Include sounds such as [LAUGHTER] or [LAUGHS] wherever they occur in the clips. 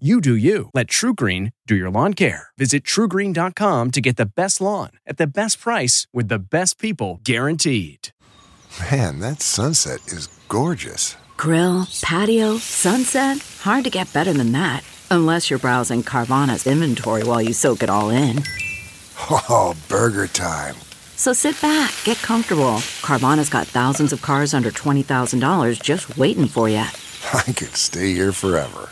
You do you. Let TruGreen do your lawn care. Visit trugreen.com to get the best lawn at the best price with the best people guaranteed. Man, that sunset is gorgeous. Grill, patio, sunset. Hard to get better than that. Unless you're browsing Carvana's inventory while you soak it all in. Oh, burger time. So sit back, get comfortable. Carvana's got thousands of cars under $20,000 just waiting for you. [LAUGHS] I could stay here forever.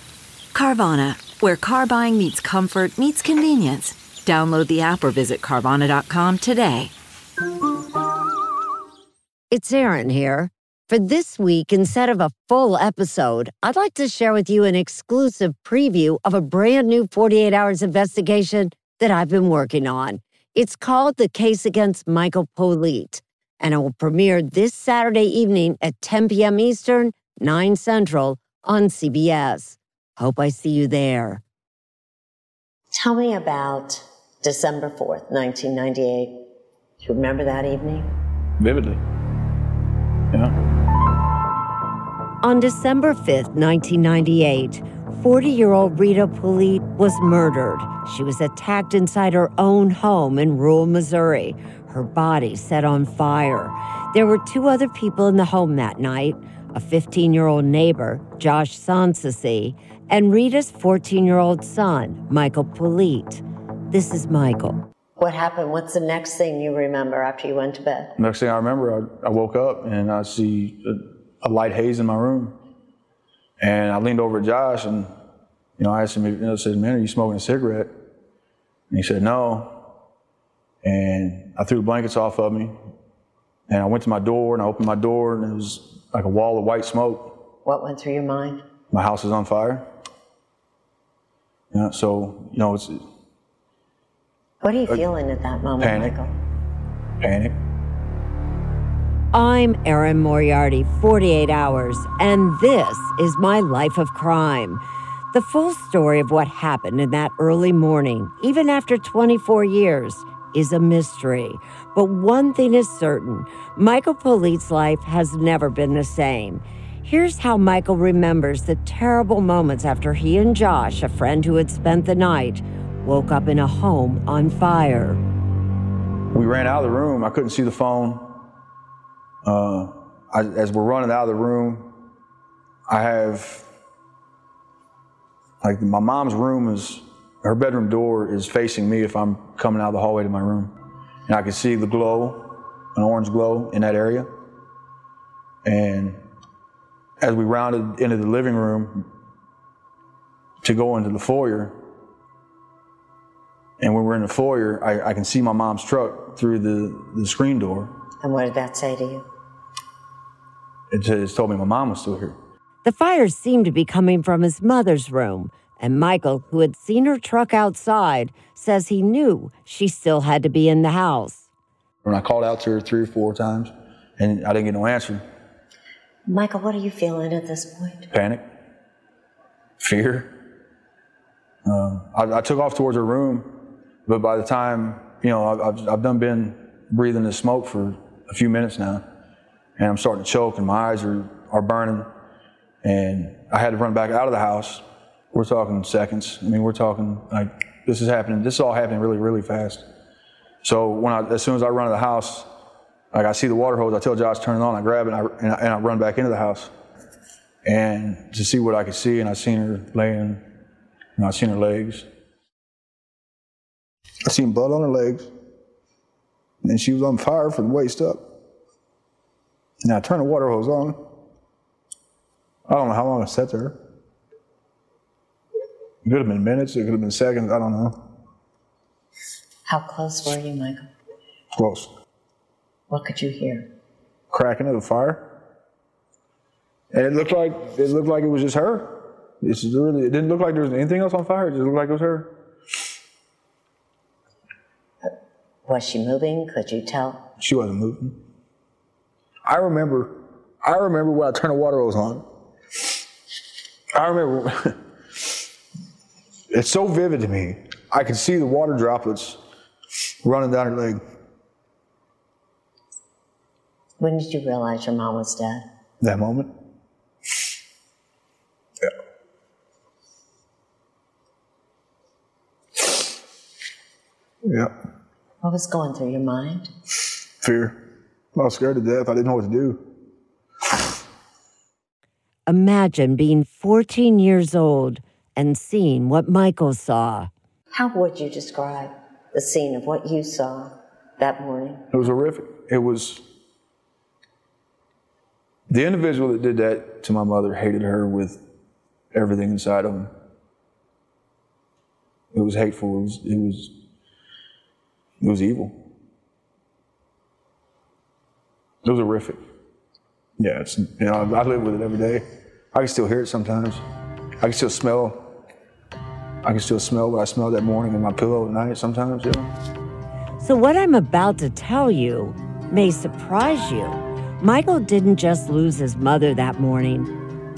Carvana, where car buying meets comfort, meets convenience. Download the app or visit Carvana.com today. It's Erin here. For this week, instead of a full episode, I'd like to share with you an exclusive preview of a brand new 48 Hours investigation that I've been working on. It's called The Case Against Michael Politte, and it will premiere this Saturday evening at 10 p.m. Eastern, 9 Central on CBS. Hope I see you there. Tell me about December 4th, 1998. Do you remember that evening? Vividly. Yeah. On December 5th, 1998, 40 year old Rita Politte was murdered. She was attacked inside her own home in rural Missouri, her body set on fire. There were two other people in the home that night a 15 year old neighbor, Josh Sansoucie, and Rita's 14 year old son, Michael Politte. This is Michael. What happened? What's the next thing you remember after you went to bed? Next thing I remember, I, I woke up and I see a, a, light haze in my room. And I leaned over to Josh and, you know, I asked him, you know, I said, man, are you smoking a cigarette? And he said, no. And I threw the blankets off of me. And I went to my door and I opened my door and it was like a wall of white smoke. What went through your mind? My house is on fire. Yeah, so, you know, it's. What are you uh, feeling at that moment, panic. Michael? Panic. I'm Erin Moriarty, 48 Hours, and this is my life of crime. The full story of what happened in that early morning, even after 24 years, is a mystery. But one thing is certain Michael Politte's life has never been the same. Here's how Michael remembers the terrible moments after he and Josh, a friend who had spent the night, woke up in a home on fire. We ran out of the room. I couldn't see the phone. Uh, I, as we're running out of the room, I have like my mom's room is her bedroom door is facing me if I'm coming out of the hallway to my room, and I can see the glow, an orange glow in that area, and as we rounded into the living room to go into the foyer, and when we're in the foyer, I, I can see my mom's truck through the, the screen door. And what did that say to you? It just told me my mom was still here. The fires seemed to be coming from his mother's room, and Michael, who had seen her truck outside, says he knew she still had to be in the house. When I called out to her three or four times, and I didn't get no answer, Michael, what are you feeling at this point? Panic, fear. Uh, I, I, took off towards her room, but by the time, you know, I've, I've done been breathing the smoke for a few minutes now, and I'm starting to choke, and my eyes are, are burning, and I had to run back out of the house. We're talking seconds. I mean, we're talking like this is happening. This is all happening really, really fast. So when I, as soon as I run to the house, like I see the water hose, I tell Josh turn it on, I grab it, and I, and I, and I run back into the house, and to see what I could see, and I seen her laying, and I seen her legs. I seen blood on her legs, and she was on fire from the waist up. And I turned the water hose on. I don't know how long I sat there. It could have been minutes, it could have been seconds, I don't know. How close were you, Michael? Close. What could you hear? cracking of the fire. And it looked like it looked like it was just her. It's really it didn't look like there was anything else on fire. It just looked like it was her. Was she moving? Could you tell? She wasn't moving. I remember I remember when I turned the water hose on. I remember [LAUGHS] it's so vivid to me. I could see the water droplets running down her leg. When did you realize your mom was dead? That moment. Yeah. Yeah. What was going through your mind? Fear. I was scared to death. I didn't know what to do. Imagine being 14 years old and seeing what Michael saw. How would you describe the scene of what you saw that morning? It was horrific. It was. The individual that did that to my mother hated her with everything inside of him. It was hateful. It was. It was. It was evil. It was horrific. Yeah, it's, you know, I live with it every day. I can still hear it sometimes. I can still smell. I can still smell what I smelled that morning in my pillow at night sometimes, you know. So, what I'm about to tell you may surprise you. Michael didn't just lose his mother that morning.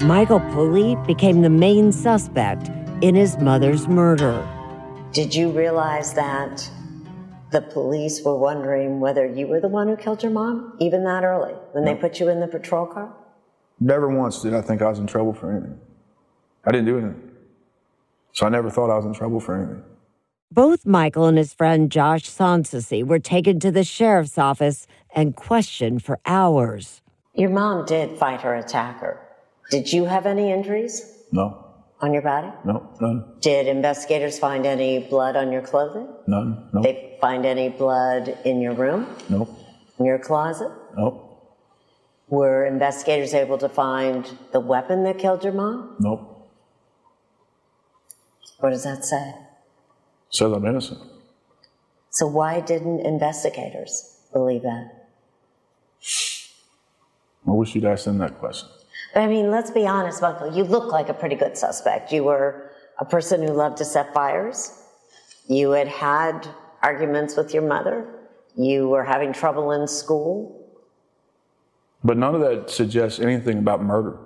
Michael Politte became the main suspect in his mother's murder. Did you realize that the police were wondering whether you were the one who killed your mom, even that early, when they put you in the patrol car? Never once did I think I was in trouble for anything. I didn't do anything. So I never thought I was in trouble for anything. Both Michael and his friend Josh Sansoucie were taken to the sheriff's office and questioned for hours. Your mom did fight her attacker. Did you have any injuries No, on your body? no, none, Did investigators find any blood on your clothing? none, no, They find any blood in your room, no, in your closet? no, Were investigators able to find the weapon that killed your mom? no. What does that say? Says I'm innocent. So why didn't investigators believe that? I wish you'd asked them that question. But I mean, let's be honest, Michael. You look like a pretty good suspect. You were a person who loved to set fires. You had had arguments with your mother. You were having trouble in school. But none of that suggests anything about murder.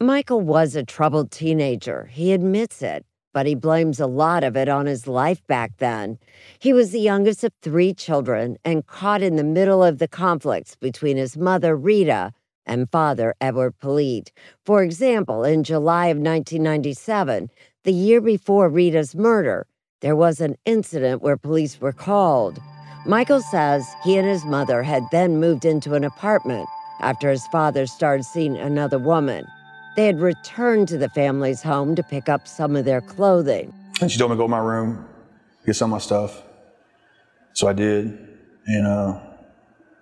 Michael was a troubled teenager. He admits it, but he blames a lot of it on his life back then. He was the youngest of three children and caught in the middle of the conflicts between his mother, Rita, and father, Edward Politte. For example, in July of 1997, the year before Rita's murder, there was an incident where police were called. Michael says he and his mother had then moved into an apartment after his father started seeing another woman. They had returned to the family's home to pick up some of their clothing. And she told me to go to my room, get some of my stuff. So I did. And uh,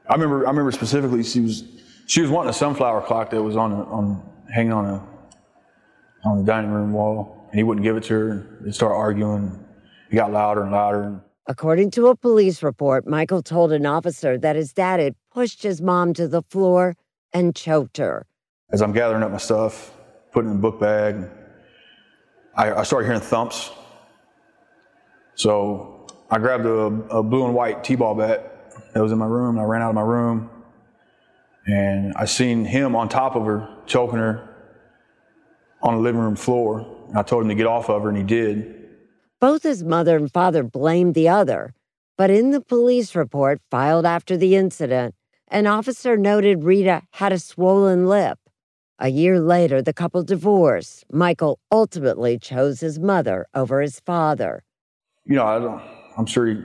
I remember I remember specifically she was she was wanting a sunflower clock that was on a, on hanging on a on the dining room wall. And he wouldn't give it to her. They started arguing. It got louder and louder. According to a police report, Michael told an officer that his dad had pushed his mom to the floor and choked her. As I'm gathering up my stuff, putting it in the book bag, I, I started hearing thumps. So I grabbed a, a blue and white t-ball bat that was in my room. I ran out of my room, and I seen him on top of her, choking her on the living room floor. And I told him to get off of her, and he did. Both his mother and father blamed the other, but in the police report filed after the incident, an officer noted Rita had a swollen lip. A year later, the couple divorced. Michael ultimately chose his mother over his father. You know, I don't, I'm sure he,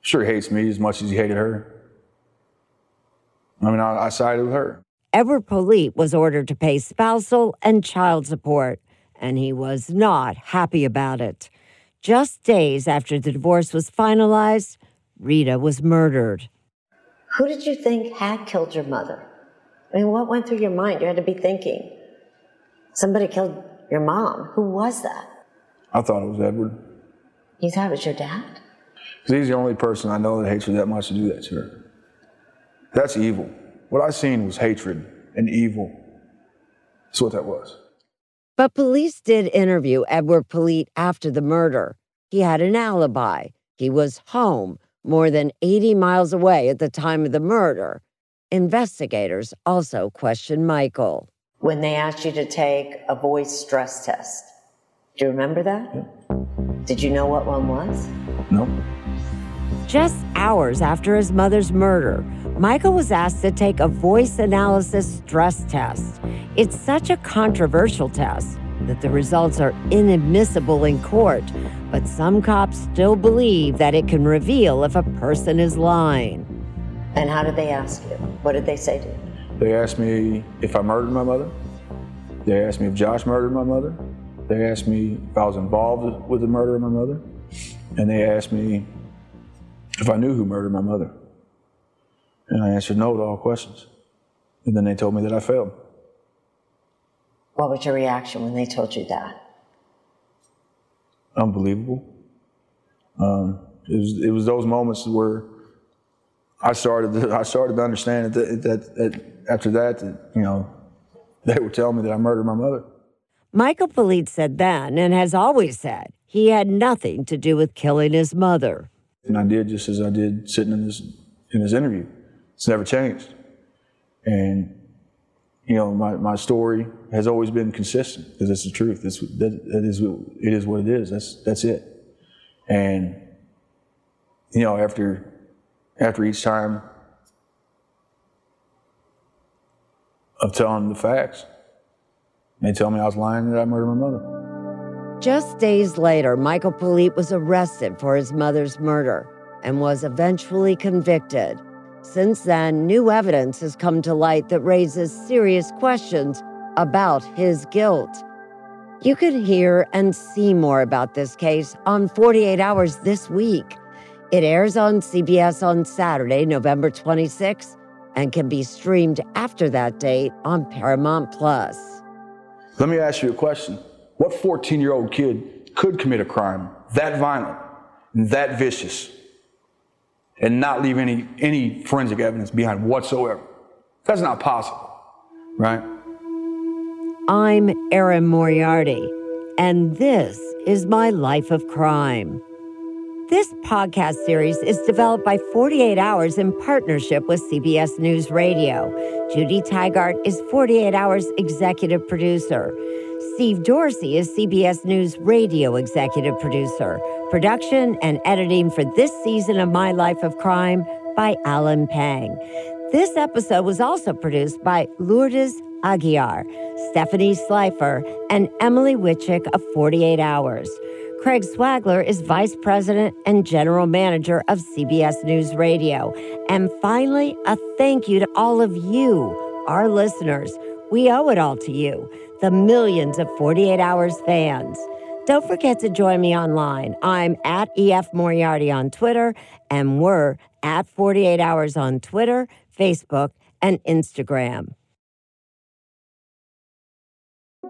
sure he hates me as much as he hated her. I mean, I, I sided with her. Edward Politte was ordered to pay spousal and child support, and he was not happy about it. Just days after the divorce was finalized, Rita was murdered. Who did you think had killed your mother? I mean, what went through your mind? You had to be thinking. Somebody killed your mom. Who was that? I thought it was Edward. You thought it was your dad? Because he's the only person I know that hates her that much to do that to her. That's evil. What I seen was hatred and evil. That's what that was. But police did interview Edward Politte after the murder. He had an alibi. He was home, more than 80 miles away at the time of the murder. Investigators also questioned Michael. When they asked you to take a voice stress test, do you remember that? Yeah. Did you know what one was? No. Just hours after his mother's murder, Michael was asked to take a voice analysis stress test. It's such a controversial test that the results are inadmissible in court, but some cops still believe that it can reveal if a person is lying. And how did they ask you? What did they say to you? They asked me if I murdered my mother. They asked me if Josh murdered my mother. They asked me if I was involved with the murder of my mother. And they asked me if I knew who murdered my mother. And I answered no to all questions. And then they told me that I failed. What was your reaction when they told you that? Unbelievable. Um, it, was, it was those moments where I started to, I started to understand that, that, that after that, that, you know, they were telling me that I murdered my mother. Michael Politte said then, and has always said, he had nothing to do with killing his mother. And I did just as I did sitting in this in this interview. It's never changed. And you know, my, my story has always been consistent because it's the truth. It's, that, that is, it is what it is. That's, that's it. And, you know, after, after each time of telling the facts, they tell me I was lying that I murdered my mother. Just days later, Michael Politte was arrested for his mother's murder and was eventually convicted. Since then, new evidence has come to light that raises serious questions about his guilt. You can hear and see more about this case on 48 Hours this week. It airs on CBS on Saturday, November 26th, and can be streamed after that date on Paramount Plus. Let me ask you a question. What 14 year old kid could commit a crime that violent and that vicious and not leave any, any forensic evidence behind whatsoever? That's not possible, right? I'm Erin Moriarty, and this is my life of crime. This podcast series is developed by 48 Hours in partnership with CBS News Radio. Judy Tygard is 48 Hours executive producer. Steve Dorsey is CBS News radio executive producer. Production and editing for this season of My Life of Crime by Alan Pang. This episode was also produced by Lourdes Aguiar, Stephanie Slifer, and Emily Witchick of 48 Hours. Craig Swagler is Vice President and General Manager of CBS News Radio. And finally, a thank you to all of you, our listeners. We owe it all to you, the millions of 48 Hours fans. Don't forget to join me online. I'm at EF Moriarty on Twitter, and we're at 48 Hours on Twitter, Facebook, and Instagram.